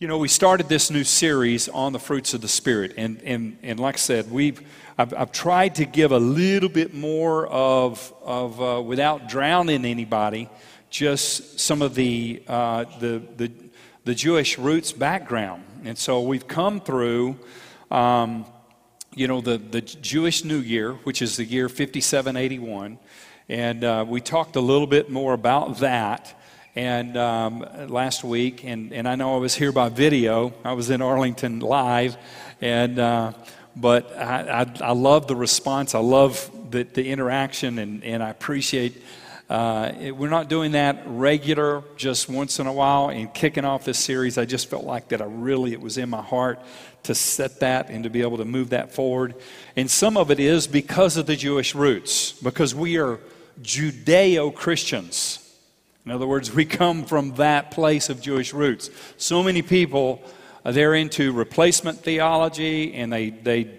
You know, we started this new series on the fruits of the Spirit, and, and, and like I said, we've, I've, I've tried to give a little bit more of, of uh, without drowning anybody, just some of the, uh, the, the, the, Jewish roots background. And so we've come through, um, you know, the, the Jewish New Year, which is the year 5781, and uh, we talked a little bit more about that and um, last week, and, and I know I was here by video. I was in Arlington live, and uh, but I, I, I, love the response. I love the, the interaction, and, and I appreciate. Uh, it, we're not doing that regular, just once in a while. And kicking off this series, I just felt like that. I really, it was in my heart to set that and to be able to move that forward. And some of it is because of the Jewish roots, because we are Judeo Christians. In other words, we come from that place of Jewish roots. So many people, uh, they're into replacement theology and they, they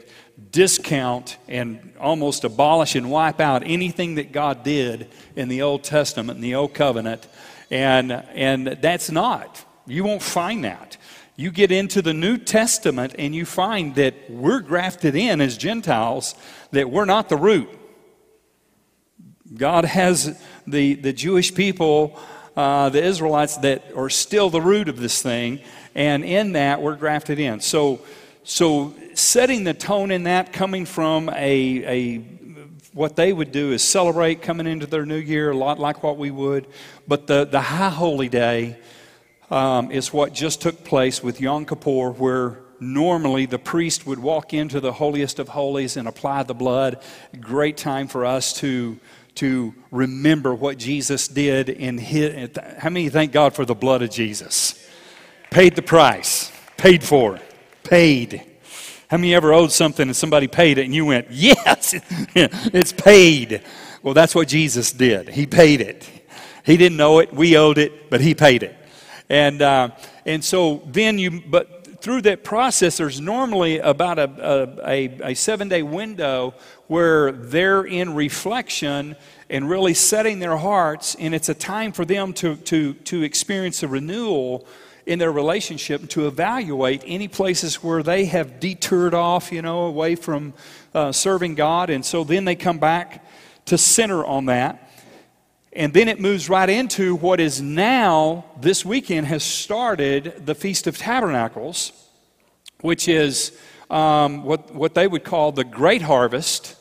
discount and almost abolish and wipe out anything that God did in the Old Testament, in the Old Covenant. And, and that's not. You won't find that. You get into the New Testament and you find that we're grafted in as Gentiles, that we're not the root. God has the, the Jewish people, uh, the Israelites, that are still the root of this thing, and in that we're grafted in. So, so setting the tone in that, coming from a, a what they would do is celebrate coming into their new year a lot like what we would, but the, the high holy day um, is what just took place with Yom Kippur, where normally the priest would walk into the holiest of holies and apply the blood. Great time for us to to remember what Jesus did in his. How many thank God for the blood of Jesus? Paid the price, paid for, paid. How many ever owed something and somebody paid it and you went, yes, it's paid? Well, that's what Jesus did. He paid it. He didn't know it, we owed it, but He paid it. And, uh, and so then you, but through that process, there's normally about a, a, a seven day window where they're in reflection and really setting their hearts, and it's a time for them to, to, to experience a renewal in their relationship and to evaluate any places where they have detoured off, you know, away from uh, serving God. And so then they come back to center on that. And then it moves right into what is now, this weekend, has started the Feast of Tabernacles, which is um, what, what they would call the Great Harvest.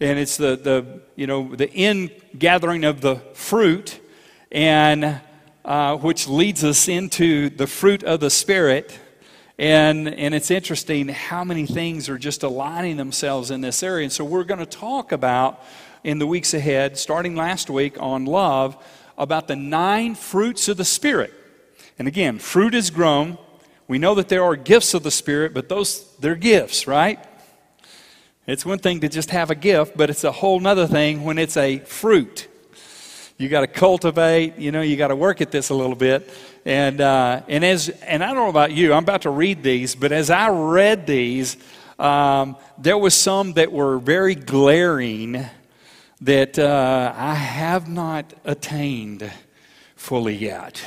And it's the, the you know the in gathering of the fruit and uh, which leads us into the fruit of the spirit. And and it's interesting how many things are just aligning themselves in this area. And so we're going to talk about in the weeks ahead starting last week on love about the nine fruits of the spirit and again fruit is grown we know that there are gifts of the spirit but those they're gifts right it's one thing to just have a gift, but it's a whole nother thing when it's a fruit. You got to cultivate, you know, you got to work at this a little bit. And, uh, and, as, and I don't know about you, I'm about to read these, but as I read these, um, there was some that were very glaring that uh, I have not attained fully yet.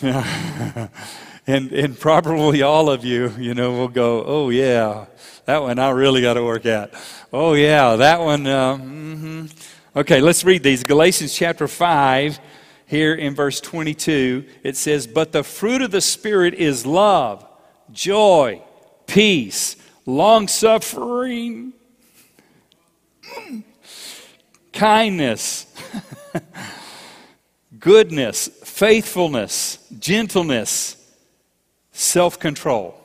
and, and probably all of you, you know, will go, oh, yeah, that one I really got to work at. Oh, yeah, that one. Uh, mm-hmm. Okay, let's read these. Galatians chapter 5, here in verse 22, it says, But the fruit of the Spirit is love, joy, peace, long suffering, kindness, goodness, faithfulness, gentleness, self control.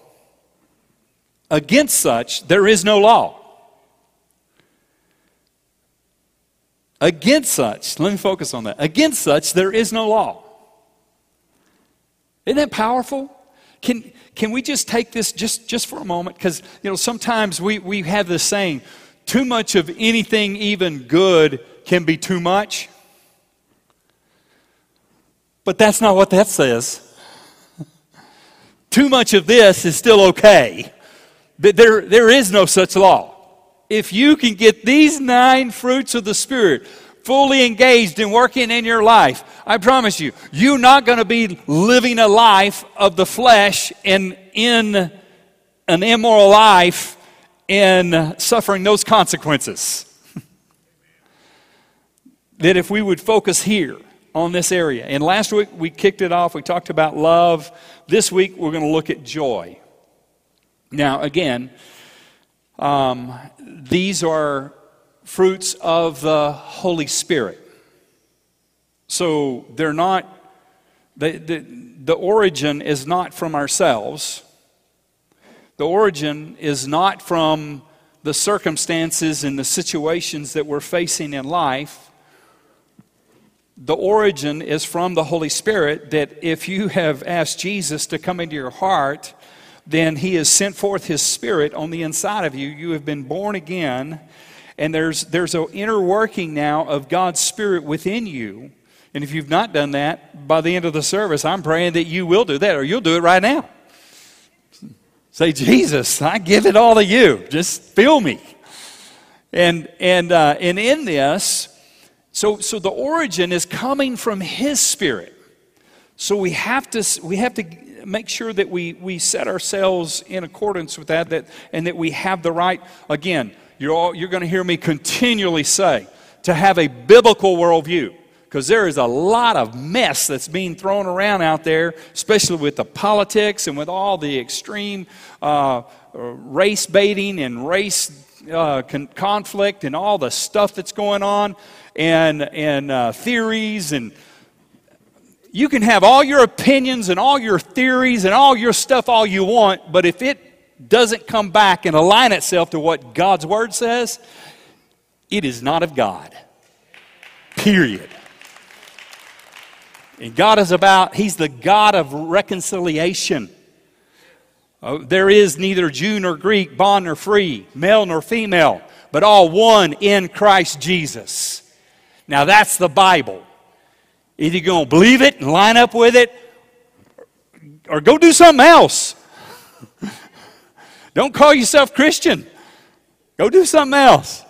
Against such, there is no law. Against such, let me focus on that. Against such, there is no law. Isn't that powerful? Can, can we just take this just, just for a moment? Because, you know, sometimes we, we have this saying, too much of anything, even good, can be too much. But that's not what that says. too much of this is still okay. There, there is no such law. If you can get these nine fruits of the Spirit fully engaged in working in your life, I promise you, you're not going to be living a life of the flesh and in an immoral life and suffering those consequences. that if we would focus here on this area. And last week we kicked it off, we talked about love. This week we're going to look at joy. Now, again, um, these are fruits of the Holy Spirit. So they're not, the, the origin is not from ourselves. The origin is not from the circumstances and the situations that we're facing in life. The origin is from the Holy Spirit that if you have asked Jesus to come into your heart, then He has sent forth His Spirit on the inside of you. You have been born again, and there's, there's an inner working now of God's Spirit within you. And if you've not done that, by the end of the service, I'm praying that you will do that, or you'll do it right now. Say, Jesus, I give it all to you. Just fill me. And, and, uh, and in this, so, so the origin is coming from His Spirit. So we have to, we have to make sure that we, we set ourselves in accordance with that, that and that we have the right, again, you're, all, you're going to hear me continually say, to have a biblical worldview. Because there is a lot of mess that's being thrown around out there, especially with the politics and with all the extreme uh, race baiting and race uh, con- conflict and all the stuff that's going on, and, and uh, theories and you can have all your opinions and all your theories and all your stuff all you want, but if it doesn't come back and align itself to what God's Word says, it is not of God. Period. And God is about, He's the God of reconciliation. Oh, there is neither Jew nor Greek, bond nor free, male nor female, but all one in Christ Jesus. Now that's the Bible. Either you're going to believe it and line up with it, or go do something else. Don't call yourself Christian. Go do something else.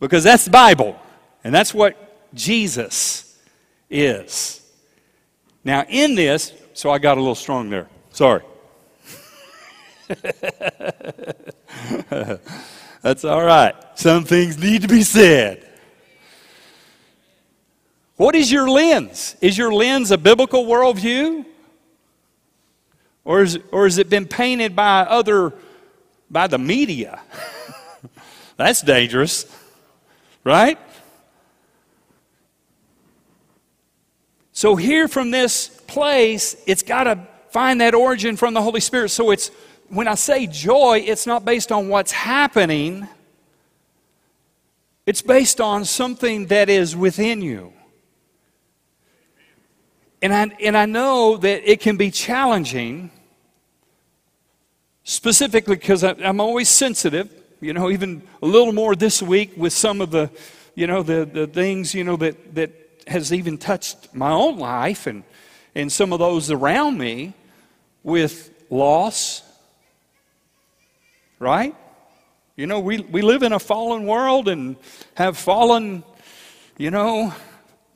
Because that's the Bible. And that's what Jesus is. Now, in this, so I got a little strong there. Sorry. that's all right. Some things need to be said. What is your lens? Is your lens a biblical worldview? Or, is, or has it been painted by other, by the media? That's dangerous, right? So, here from this place, it's got to find that origin from the Holy Spirit. So, it's when I say joy, it's not based on what's happening, it's based on something that is within you. And I, and I know that it can be challenging, specifically because I'm always sensitive, you know, even a little more this week with some of the, you know, the, the things, you know, that, that has even touched my own life and, and some of those around me with loss, right? You know, we, we live in a fallen world and have fallen, you know,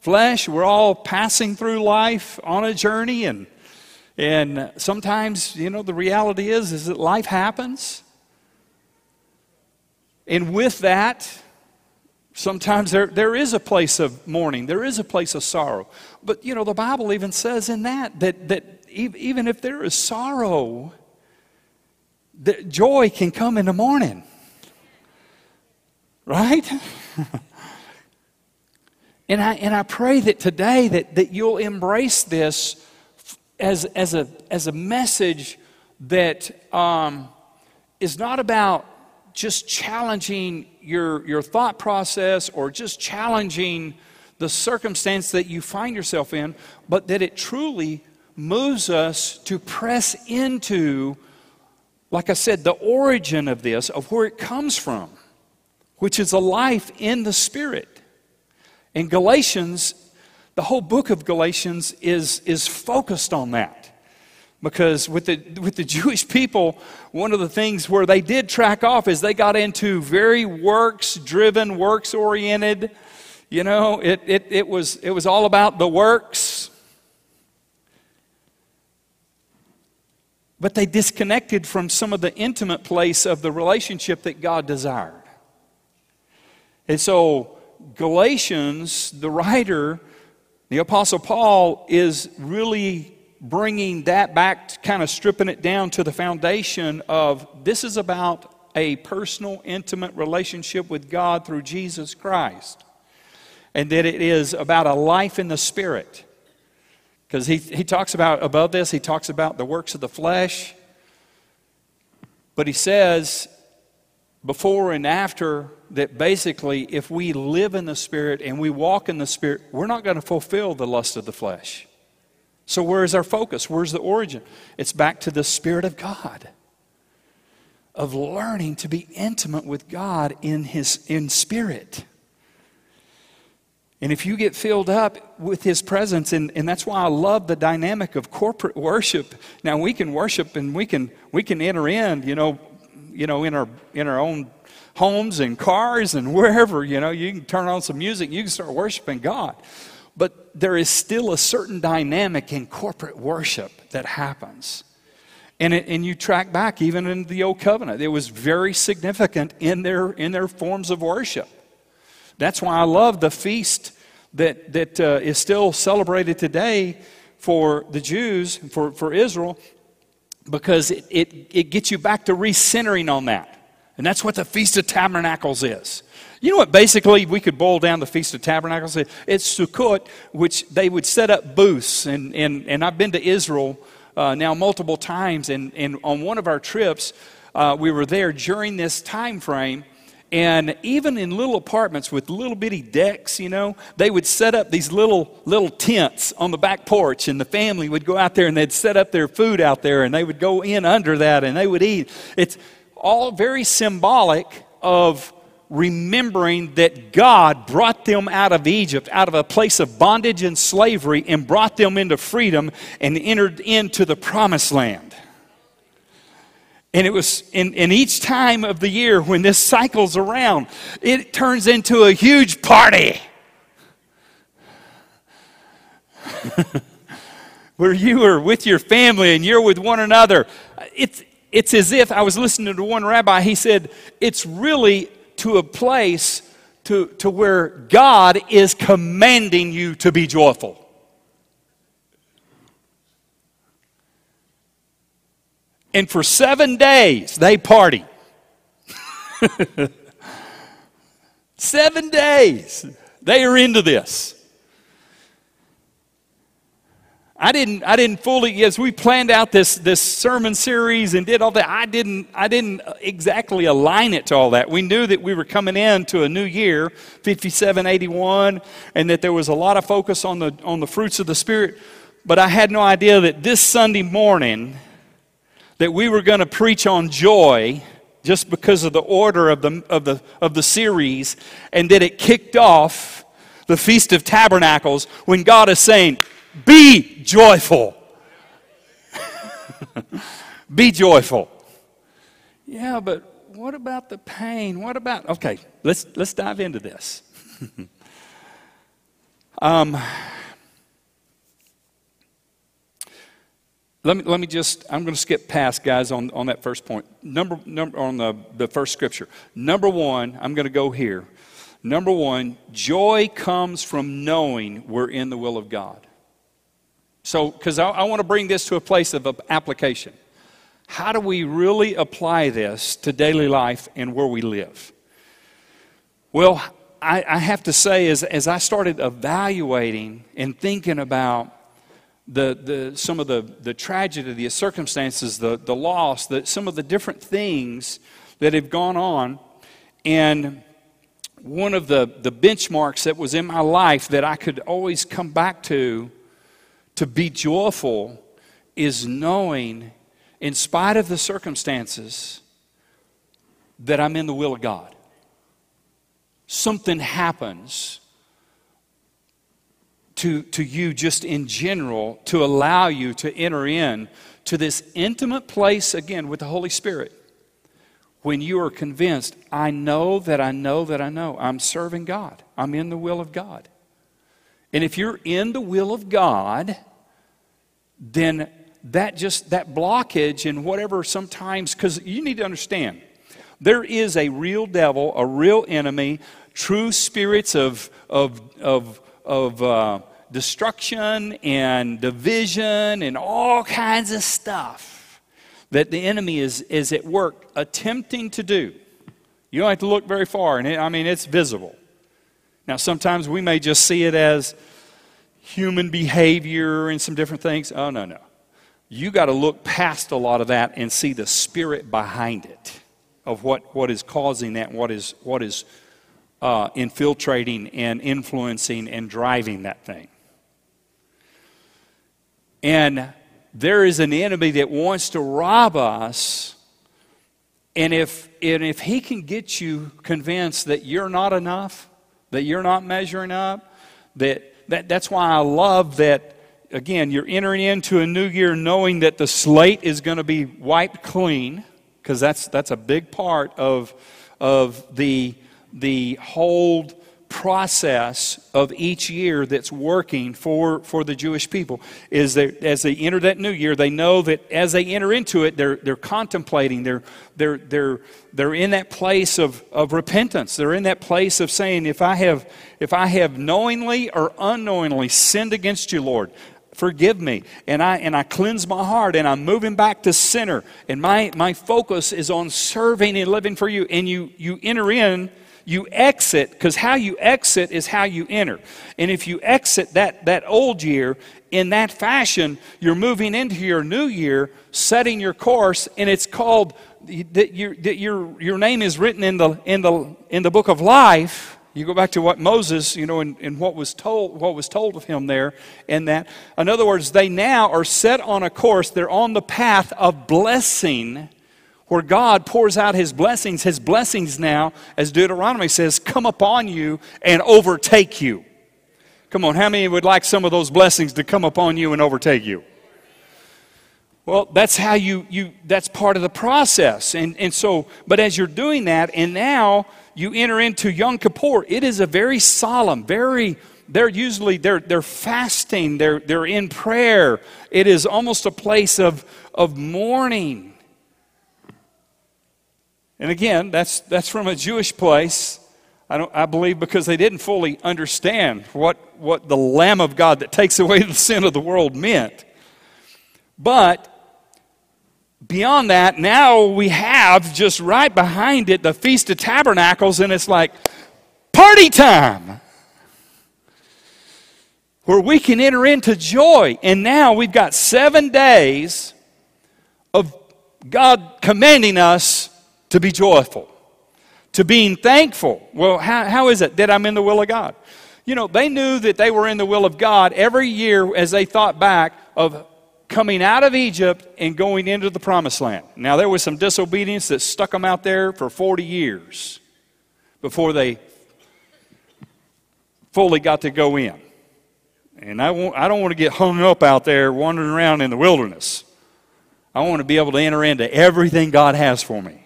flesh. We're all passing through life on a journey, and, and sometimes, you know, the reality is, is that life happens. And with that, sometimes there, there is a place of mourning, there is a place of sorrow. But, you know, the Bible even says in that that, that even if there is sorrow, that joy can come in the morning. Right? And I, and I pray that today that, that you'll embrace this as, as, a, as a message that um, is not about just challenging your, your thought process or just challenging the circumstance that you find yourself in, but that it truly moves us to press into, like I said, the origin of this, of where it comes from, which is a life in the Spirit. In Galatians, the whole book of Galatians is, is focused on that. Because with the, with the Jewish people, one of the things where they did track off is they got into very works driven, works oriented, You know, it, it, it, was, it was all about the works. But they disconnected from some of the intimate place of the relationship that God desired. And so, Galatians, the writer, the Apostle Paul, is really bringing that back, kind of stripping it down to the foundation of this is about a personal, intimate relationship with God through Jesus Christ. And that it is about a life in the Spirit. Because he, he talks about, above this, he talks about the works of the flesh. But he says, before and after, that basically, if we live in the Spirit and we walk in the Spirit, we're not going to fulfill the lust of the flesh. So, where is our focus? Where's the origin? It's back to the Spirit of God, of learning to be intimate with God in His in spirit. And if you get filled up with His presence, and, and that's why I love the dynamic of corporate worship. Now we can worship and we can we can enter in, you know, you know, in our in our own homes and cars and wherever, you know, you can turn on some music, you can start worshiping God. But there is still a certain dynamic in corporate worship that happens. And, it, and you track back even in the old covenant, it was very significant in their, in their forms of worship. That's why I love the feast that, that uh, is still celebrated today for the Jews, for, for Israel, because it, it, it gets you back to recentering on that. And that's what the Feast of Tabernacles is. You know what basically we could boil down the Feast of Tabernacles? It's Sukkot, which they would set up booths. And, and, and I've been to Israel uh, now multiple times. And, and on one of our trips, uh, we were there during this time frame. And even in little apartments with little bitty decks, you know, they would set up these little little tents on the back porch, and the family would go out there and they'd set up their food out there, and they would go in under that and they would eat. It's all very symbolic of remembering that God brought them out of Egypt, out of a place of bondage and slavery, and brought them into freedom and entered into the promised land. And it was in, in each time of the year when this cycles around, it turns into a huge party. Where you are with your family and you're with one another. It's, it's as if I was listening to one rabbi, he said, it's really to a place to, to where God is commanding you to be joyful. And for seven days, they party. seven days, they are into this. I didn't, I didn't fully, as we planned out this, this sermon series and did all that, I didn't, I didn't exactly align it to all that. We knew that we were coming into a new year, 5781, and that there was a lot of focus on the, on the fruits of the Spirit. But I had no idea that this Sunday morning, that we were going to preach on joy just because of the order of the, of, the, of the series, and that it kicked off the Feast of Tabernacles when God is saying, be joyful. Be joyful. Yeah, but what about the pain? What about okay, let's let's dive into this. um, let me, let me just i'm going to skip past guys on, on that first point number, number on the, the first scripture number one i'm going to go here number one joy comes from knowing we're in the will of god so, because I, I want to bring this to a place of application. How do we really apply this to daily life and where we live? Well, I, I have to say, as, as I started evaluating and thinking about the, the, some of the, the tragedy, the circumstances, the, the loss, the, some of the different things that have gone on, and one of the, the benchmarks that was in my life that I could always come back to to be joyful is knowing, in spite of the circumstances, that I'm in the will of God. Something happens to, to you just in general to allow you to enter in to this intimate place again with the Holy Spirit when you are convinced, I know that I know that I know I'm serving God, I'm in the will of God. And if you're in the will of God, then that just that blockage and whatever sometimes because you need to understand there is a real devil a real enemy true spirits of of of of uh, destruction and division and all kinds of stuff that the enemy is is at work attempting to do. You don't have to look very far and it, i mean it's visible. Now sometimes we may just see it as human behavior and some different things oh no no you got to look past a lot of that and see the spirit behind it of what, what is causing that, what is, what is uh, infiltrating and influencing and driving that thing. And there is an enemy that wants to rob us. And if, and if he can get you convinced that you're not enough, that you're not measuring up, that, that that's why I love that again, you're entering into a new year knowing that the slate is going to be wiped clean, because that's, that's a big part of, of the, the whole process of each year that's working for, for the Jewish people is that as they enter that new year, they know that as they enter into it, they're, they're contemplating, they're, they're, they're, they're in that place of, of repentance. They're in that place of saying, if I have, if I have knowingly or unknowingly sinned against you, Lord, forgive me. And i and i cleanse my heart and i'm moving back to center and my my focus is on serving and living for you. And you you enter in you exit because how you exit is how you enter. And if you exit that that old year in that fashion you're moving into your new year setting your course and it's called that your that your your name is written in the in the in the book of life. You go back to what Moses, you know, and, and what was told what was told of him there, and that. In other words, they now are set on a course, they're on the path of blessing where God pours out his blessings. His blessings now, as Deuteronomy says, come upon you and overtake you. Come on, how many would like some of those blessings to come upon you and overtake you? Well, that's how you, you that's part of the process. And, and so, but as you're doing that, and now you enter into Yom Kippur, it is a very solemn, very, they're usually, they're, they're fasting, they're, they're in prayer. It is almost a place of, of mourning. And again, that's, that's from a Jewish place. I, don't, I believe because they didn't fully understand what, what the Lamb of God that takes away the sin of the world meant. But beyond that, now we have just right behind it the Feast of Tabernacles, and it's like party time where we can enter into joy. And now we've got seven days of God commanding us to be joyful, to being thankful. Well, how, how is it that I'm in the will of God? You know, they knew that they were in the will of God every year as they thought back of coming out of Egypt and going into the promised land. Now, there was some disobedience that stuck them out there for 40 years before they fully got to go in. And I, want, I don't want to get hung up out there wandering around in the wilderness. I want to be able to enter into everything God has for me.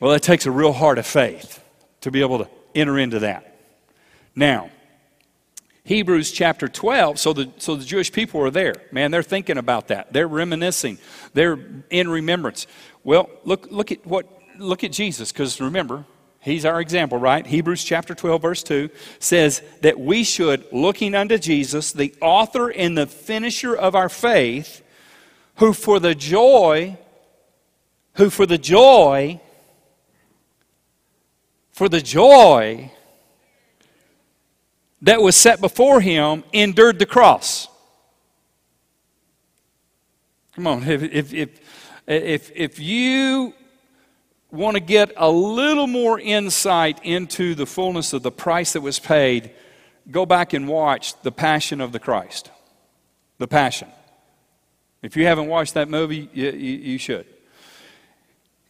Well, it takes a real heart of faith to be able to enter into that. Now, Hebrews chapter 12. So the, so the Jewish people are there. Man, they're thinking about that. They're reminiscing. They're in remembrance. Well, look, look at what, look at Jesus, because remember, he's our example, right? Hebrews chapter 12, verse 2 says that we should, looking unto Jesus, the author and the finisher of our faith, who for the joy, who for the joy, for the joy that was set before him endured the cross. Come on, if, if, if, if, if you want to get a little more insight into the fullness of the price that was paid, go back and watch The Passion of the Christ. The Passion. If you haven't watched that movie, you, you, you should.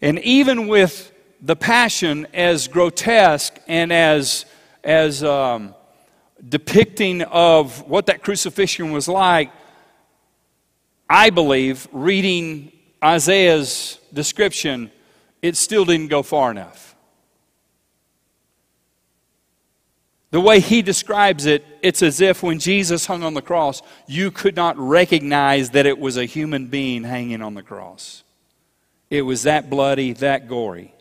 And even with the Passion as grotesque and as, as um, depicting of what that crucifixion was like, I believe, reading Isaiah's description, it still didn't go far enough. The way he describes it, it's as if when Jesus hung on the cross, you could not recognize that it was a human being hanging on the cross. It was that bloody, that gory.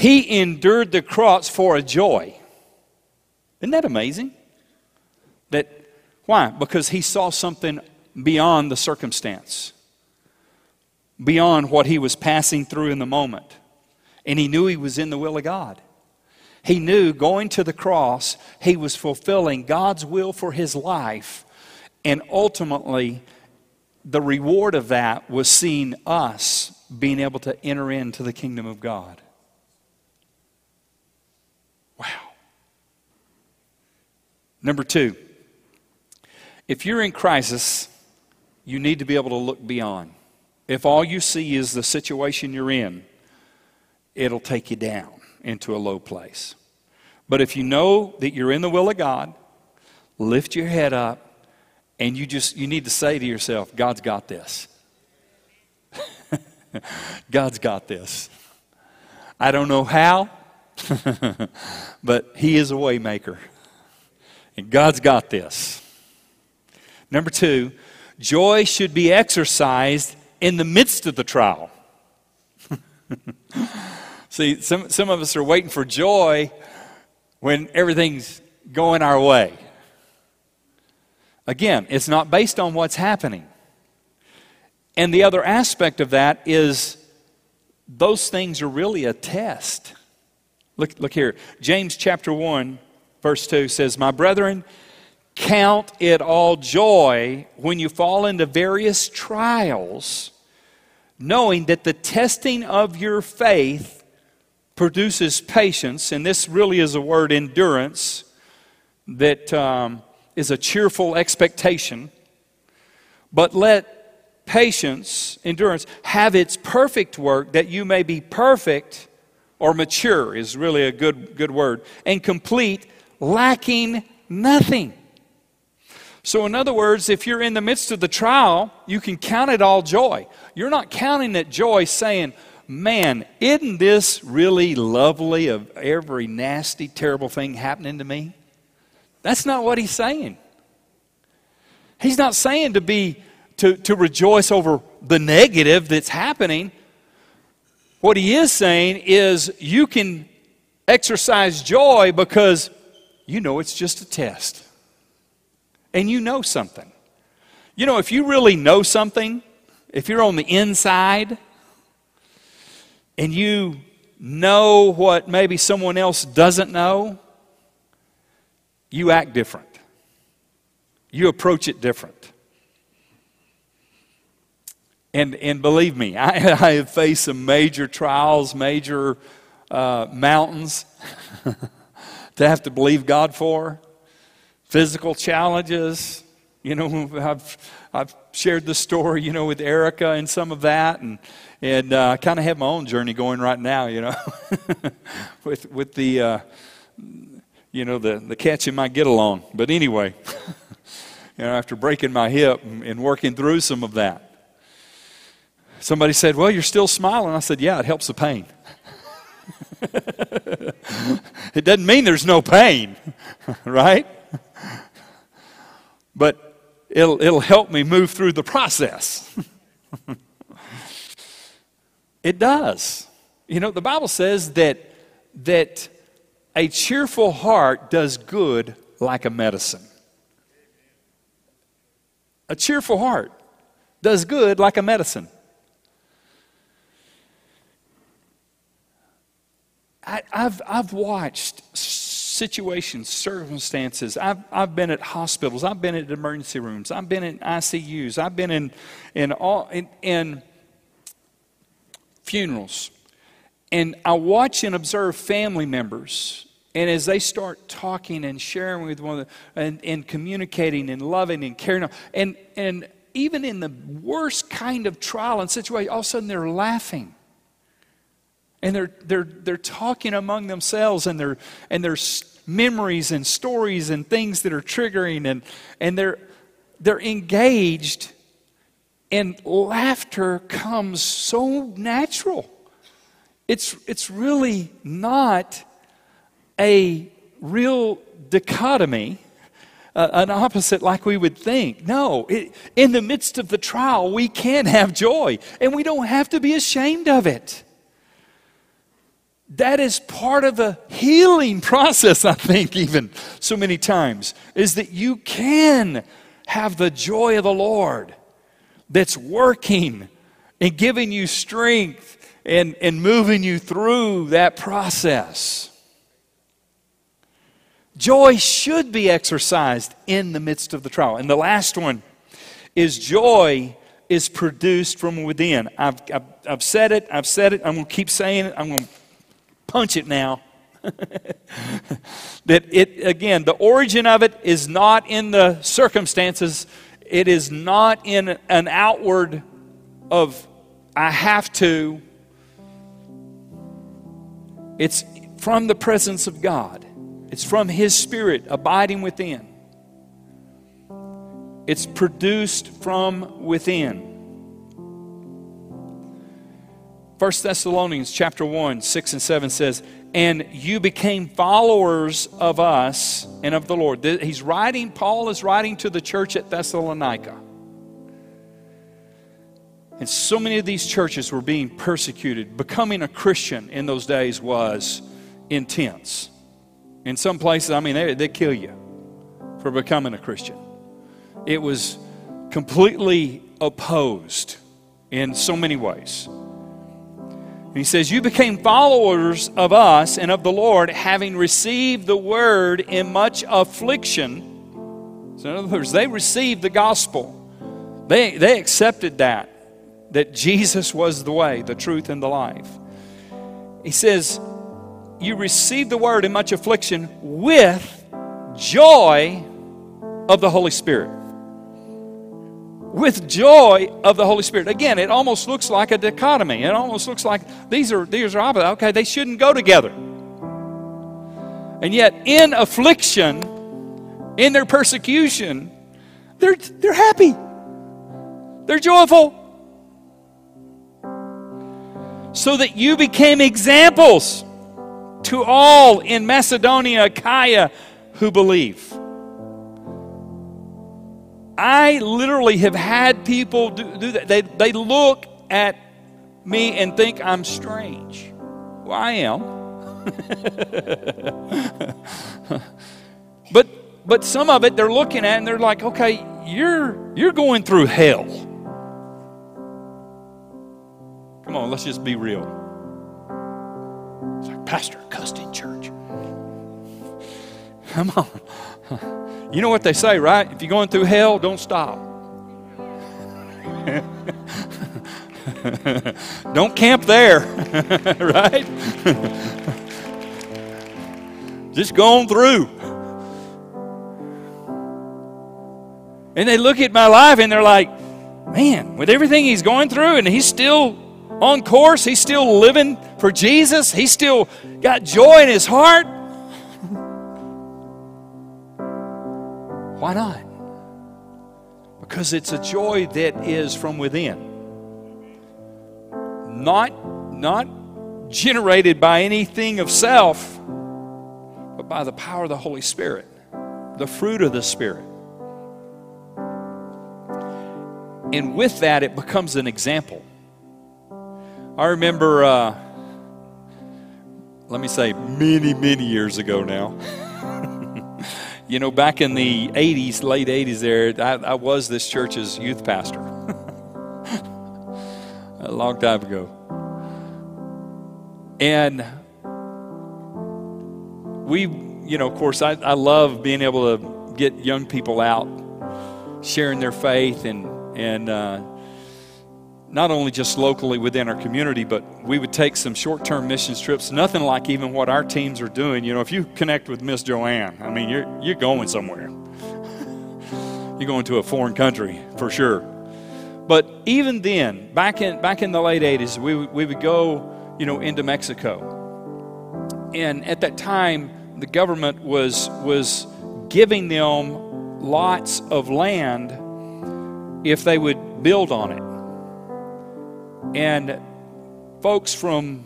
He endured the cross for a joy. Isn't that amazing? That why? Because he saw something beyond the circumstance, beyond what he was passing through in the moment. And he knew he was in the will of God. He knew going to the cross, he was fulfilling God's will for his life. And ultimately, the reward of that was seeing us being able to enter into the kingdom of God. Number two, if you're in crisis, you need to be able to look beyond. If all you see is the situation you're in, it'll take you down into a low place. But if you know that you're in the will of God, lift your head up and you just you need to say to yourself, God's got this. God's got this. I don't know how, but he is a waymaker. And God's got this. Number 2, joy should be exercised in the midst of the trial. See, some, some of us are waiting for joy when everything's going our way. Again, it's not based on what's happening. And the other aspect of that is those things are really a test. Look, look here. James chapter 1, verse 2 says, My brethren, count it all joy when you fall into various trials, knowing that the testing of your faith produces patience, and this really is a word endurance that um, is a cheerful expectation. But let patience, endurance, have its perfect work that you may be perfect or mature, is really a good, good word, and complete, lacking nothing. So, in other words, if you're in the midst of the trial, you can count it all joy. You're not counting it joy saying, man, isn't this really lovely of every nasty, terrible thing happening to me? That's not what he's saying. He's not saying to be to, to rejoice over the negative that's happening. What he is saying is you can exercise joy because you know it's just a test. And you know something. You know, if you really know something, if you're on the inside, and you know what maybe someone else doesn't know, you act different. You approach it different. And, and believe me, I, I have faced some major trials, major uh, mountains to have to believe God for, physical challenges. You know, I've, I've shared the story, you know, with Erica and some of that. And, and uh, I kind of have my own journey going right now, you know, with, with the, uh, you know, the, the catching my get along. But anyway, you know, after breaking my hip and, and working through some of that, somebody said, Well, you're still smiling. I said, Yeah, it helps the pain. it doesn't mean there's no pain, right? But it'll, it'll help me move through the process. It does. You know, the Bible says that, that a cheerful heart does good like a medicine. A cheerful heart does good like a medicine. I, have I've watched situations, circumstances. I've, I've been at hospitals. I've been at emergency rooms. I've been in ICUs. I've been in, in all, in, in funerals. And I watch and observe family members. And as they start talking and sharing with one another and, and communicating and loving and caring, and, and even in the worst kind of trial and situation, all of a sudden they're laughing. And they're, they're, they're talking among themselves and, they're, and there's memories and stories and things that are triggering and, and they're, they're engaged and laughter comes so natural. It's, it's really not a real dichotomy, uh, an opposite like we would think. No, it, in the midst of the trial, we can have joy, and we don't have to be ashamed of it. That is part of the healing process, I think, even so many times, is that you can have the joy of the Lord that's working and giving you strength and, and moving you through that process. Joy should be exercised in the midst of the trial. And the last one is joy is produced from within. I've, I've, I've said it, I've said it, I'm going to keep saying it, I'm going to punch it now. that it, again, the origin of it is not in the circumstances, it is not in an outward of, I have to. It's from the presence of God. It's from His Spirit abiding within. It's produced from within. 1 Thessalonians chapter 1, 6 and 7 says, And you became followers of us and of the Lord. He's writing, Paul is writing to the church at Thessalonica. And so many of these churches were being persecuted. Becoming a Christian in those days was intense. In some places, I mean, they, they kill you for becoming a Christian. It was completely opposed in so many ways. And he says, You became followers of us and of the Lord, having received the word in much affliction. So, in other words, they received the gospel. They, they accepted that, that Jesus was the way, the truth, and the life. He says, you received the word in much affliction with joy of the Holy Spirit. With joy of the Holy Spirit. Again, it almost looks like a dichotomy. It almost looks like these are these are opposite. Okay, they shouldn't go together. And yet, in affliction, in their persecution, they're, they're happy. They're joyful. So that you became examples to all in Macedonia, Achaia who believe. I literally have had people do, do that. They, they look at me and think I'm strange. Well, I am. but but some of it they're looking at and they're like, okay, you're you're going through hell. Come on, let's just be real. It's like, Pastor cussed in church. Come on. You know what they say, right? If you're going through hell, don't stop. don't camp there, right? Just go on through. And they look at my life and they're like, man, with everything he's going through, and he's still on course. He's still living for Jesus. He's still got joy in his heart. Why not? Because it's a joy that is from within. Not, not generated by anything of self, but by the power of the Holy Spirit, the fruit of the Spirit. And with that, it becomes an example. I remember, uh, let me say, many, many years ago now. you know, back in the 80s, late 80s, there, I, I was this church's youth pastor. a long time ago. And we, you know, of course, I, I love being able to get young people out sharing their faith and, and, uh, not only just locally within our community, but we would take some short term mission trips, nothing like even what our teams are doing. You know, if you connect with Miss Joanne, I mean, you're, you're going somewhere. you're going to a foreign country for sure. But even then, back in, back in the late 80s, we, we would go, you know, into Mexico. And at that time, the government was, was giving them lots of land if they would build on it. And folks from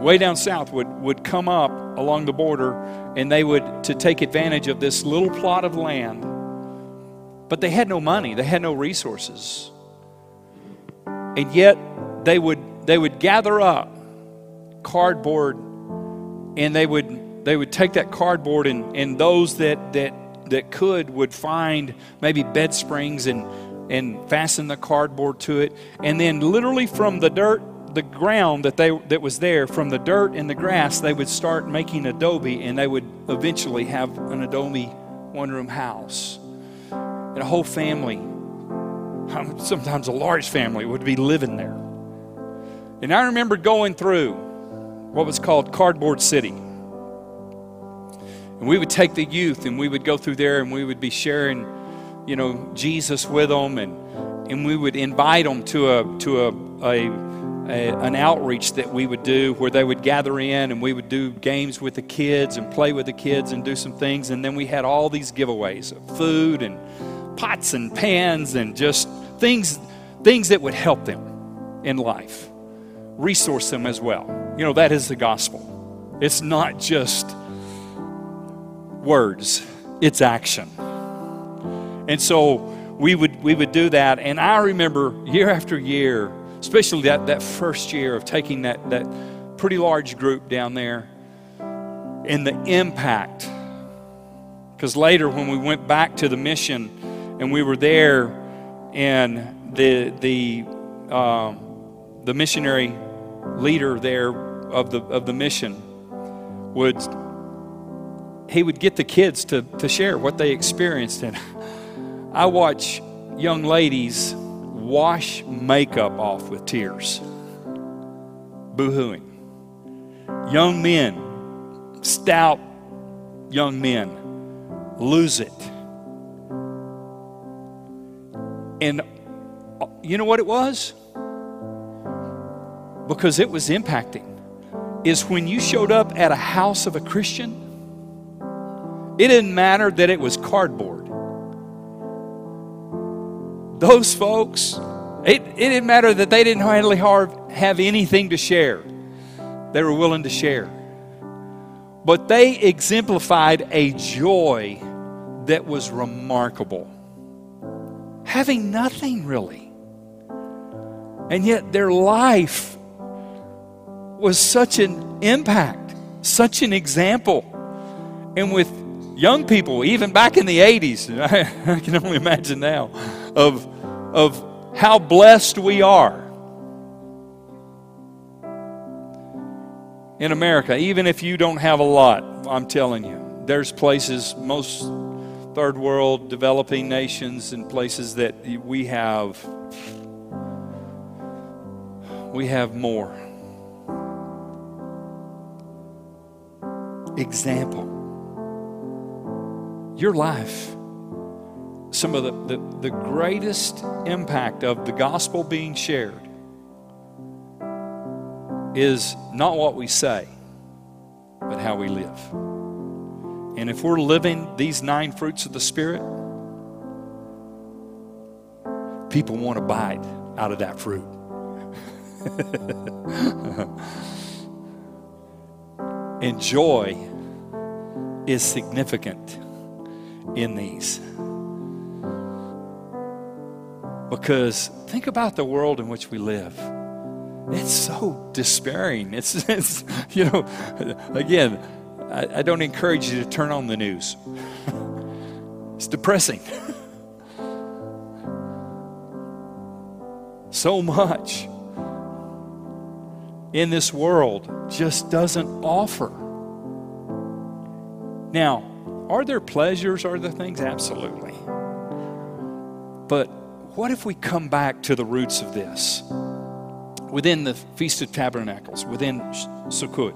way down south would, would come up along the border and they would to take advantage of this little plot of land. But they had no money, they had no resources. And yet they would they would gather up cardboard and they would they would take that cardboard and, and those that that that could would find maybe bed springs and and fasten the cardboard to it. And then literally from the dirt the ground that they that was there from the dirt and the grass they would start making adobe and they would eventually have an adobe one room house. And a whole family. Sometimes a large family would be living there. And i remember going through what was called cardboard city. And we would take the youth and we would go through there and we would be sharing you know jesus with them and and we would invite them to a to a, a a, an outreach that we would do where they would gather in and we would do games with the kids and play with the kids and do some things. And then we had all these giveaways of food and pots and pans and just things, things that would help them in life, resource them as well. You know, that is the gospel. It's not just words, it's action. And so we would we would do that and I remember year after year especially that, that first year of taking that, that pretty large group down there and the impact. Because later, when we went back to the mission and we were there, and the, the, um, the missionary leader there of the, of the mission would he would get the kids to, to share what they experienced and i watch young ladies wash makeup off with tears, boo-hooing. Young men, stout young men, lose it. And uh, you know what it was? Because it was impacting. Is when you showed up at a house of a Christian, it didn't matter that it was cardboard those folks, it, it didn't matter that they didn't hardly have anything to share. They were willing to share. But they exemplified a joy that was remarkable. Having nothing really. And yet their life was such an impact, such an example. And with young people, even back in the 80s, I, I can only imagine now, of, of how blessed we are. In America, even if you don't have a lot, I'm telling you, there's places, most third world developing nations, and places that we have we have more. Example your life, some of the, the, the greatest impact of the gospel being shared is not what we say, but how we live. And if we're living these nine fruits of the Spirit, people want to bite out of that fruit. and joy is significant in these. Because think about the world in which we live. It's so despairing. It's, it's you know, again, I, I don't encourage you to turn on the news. it's depressing. so much in this world just doesn't offer. Now, are there pleasures? Are there things? Absolutely. But what if we come back to the roots of this? Within the Feast of Tabernacles, within Sukkot,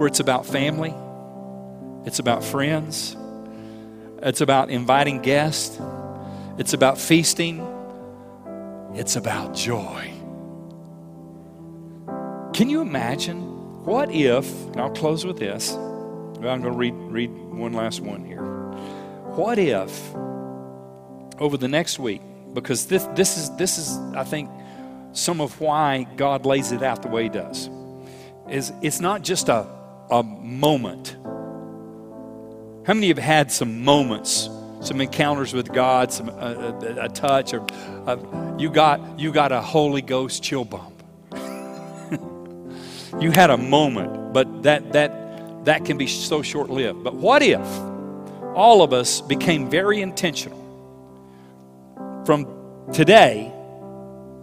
where it's about family, it's about friends, it's about inviting guests, it's about feasting, it's about joy. Can you imagine what if, and I'll close with this I'm going to read, read one last one here. What if, over the next week, because this, this, is, this is, I think, some of why God lays it out the way He does. Is it's not just a, a moment. How many have had some moments, some encounters with God, some a, a, a touch, or you got you got a Holy Ghost chill bump? you had a moment, but that that that can be so short lived. But what if all of us became very intentional from today,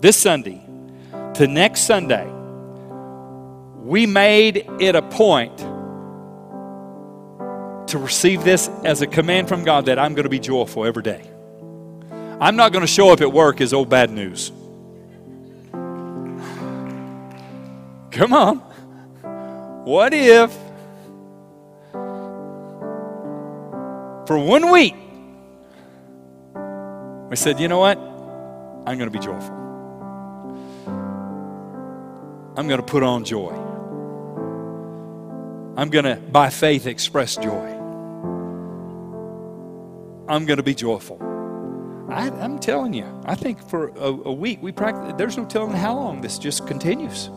this Sunday, to next Sunday? We made it a point to receive this as a command from God that I'm going to be joyful every day. I'm not going to show up at work as old bad news. Come on. What if for one week we said, you know what? I'm going to be joyful. I'm going to put on joy. I'm going to, by faith, express joy. I'm going to be joyful. I, am telling you, I think for a, a week we practice. There's no telling how long this just continues.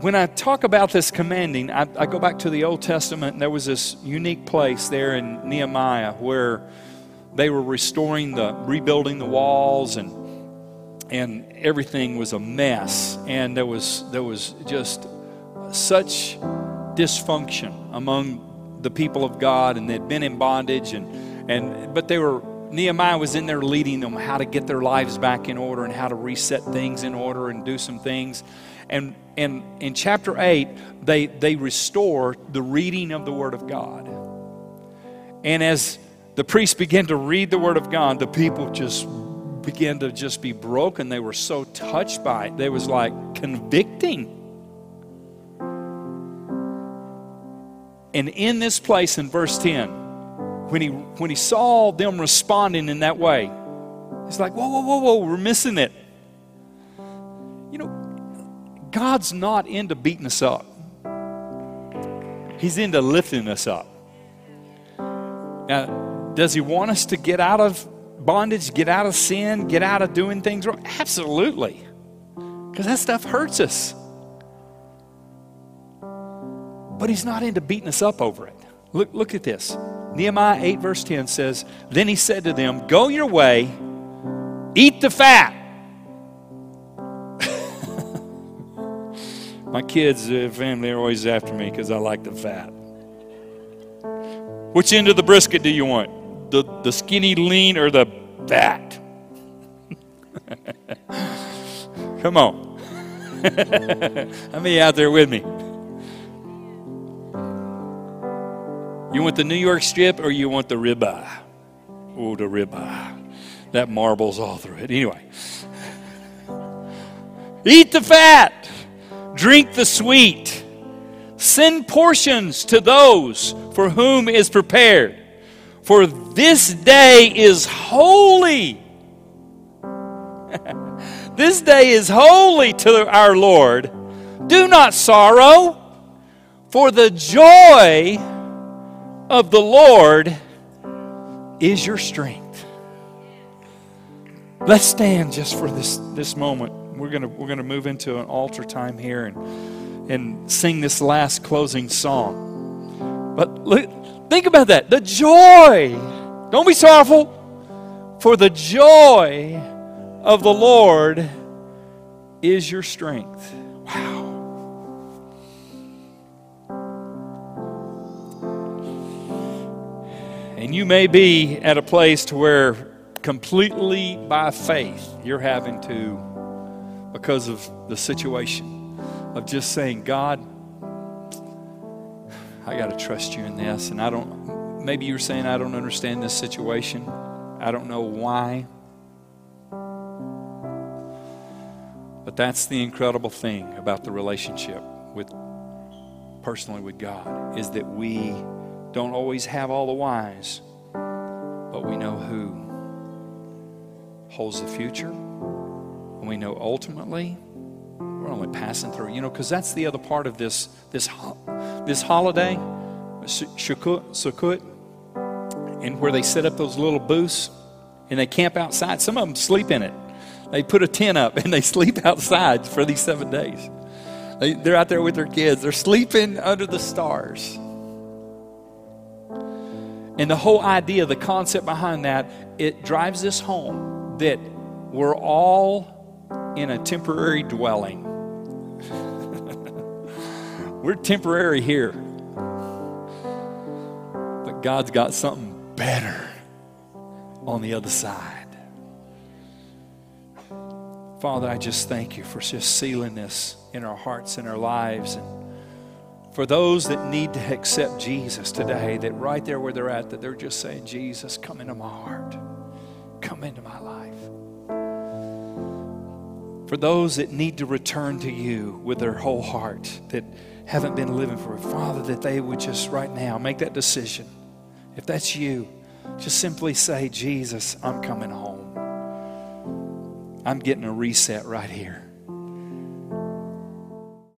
When I talk about this commanding, I, I go back to the Old Testament, and there was this unique place there in Nehemiah where they were restoring the, rebuilding the walls, and and everything was a mess, and there was there was just such dysfunction among the people of God, and they'd been in bondage, and and but they were Nehemiah was in there leading them how to get their lives back in order and how to reset things in order and do some things. And and in chapter eight, they they restore the reading of the Word of God. And as the priests began to read the Word of God, the people just began to just be broken. They were so touched by it. They was like convicting And in this place in verse 10, when he, when he saw them responding in that way, he's like, whoa, whoa, whoa, whoa, we're missing it. God's not into beating us up, He's into lifting us up. Now, does He want us to get out of bondage, get out of sin, get out of doing things wrong? Absolutely. Because that stuff hurts us but he's not into beating us up over it. Look, look at this. Nehemiah 8, verse 10 says, Then he said to them, Go your way, eat the fat. My kids, uh, family are always after me because I like the fat. Which end of the brisket do you want? The, the skinny lean or the fat? Come on. How many out there with me? You want the New York strip or you want the ribeye? Oh, the ribeye. That marbles all through it. Anyway. Eat the fat, drink the sweet, send portions to those for whom is prepared. For this day is holy. this day is holy to our Lord. Do not sorrow, for the joy of the Lord is your strength. Let's stand just for this, this moment. We're gonna we're gonna move into an altar time here and and sing this last closing song. But look, think about that. The joy. Don't be sorrowful, for the joy of the Lord is your strength. Wow. And you may be at a place to where completely by faith you're having to, because of the situation, of just saying, God, I got to trust you in this. And I don't, maybe you're saying, I don't understand this situation. I don't know why. But that's the incredible thing about the relationship with personally with God is that we don't always have all the whys, but we know who holds the future. And we know ultimately we're only passing through. You know, because that's the other part of this this this holiday, Sukkot. And where they set up those little booths and they camp outside. Some of them sleep in it. They put a tent up and they sleep outside for these seven days. They, they're out there with their kids. They're sleeping under the stars. And the whole idea, the concept behind that, it drives this home that we're all in a temporary dwelling. we're temporary here. But God's got something better on the other side. Father, I just thank you for just sealing this in our hearts and our lives. And for those that need to accept Jesus today, that right there where they're at, that they're just saying, Jesus, come into my heart, come into my life. For those that need to return to you with their whole heart, that haven't been living for it, Father, that they would just right now make that decision. If that's you, just simply say, Jesus, I'm coming home. I'm getting a reset right here.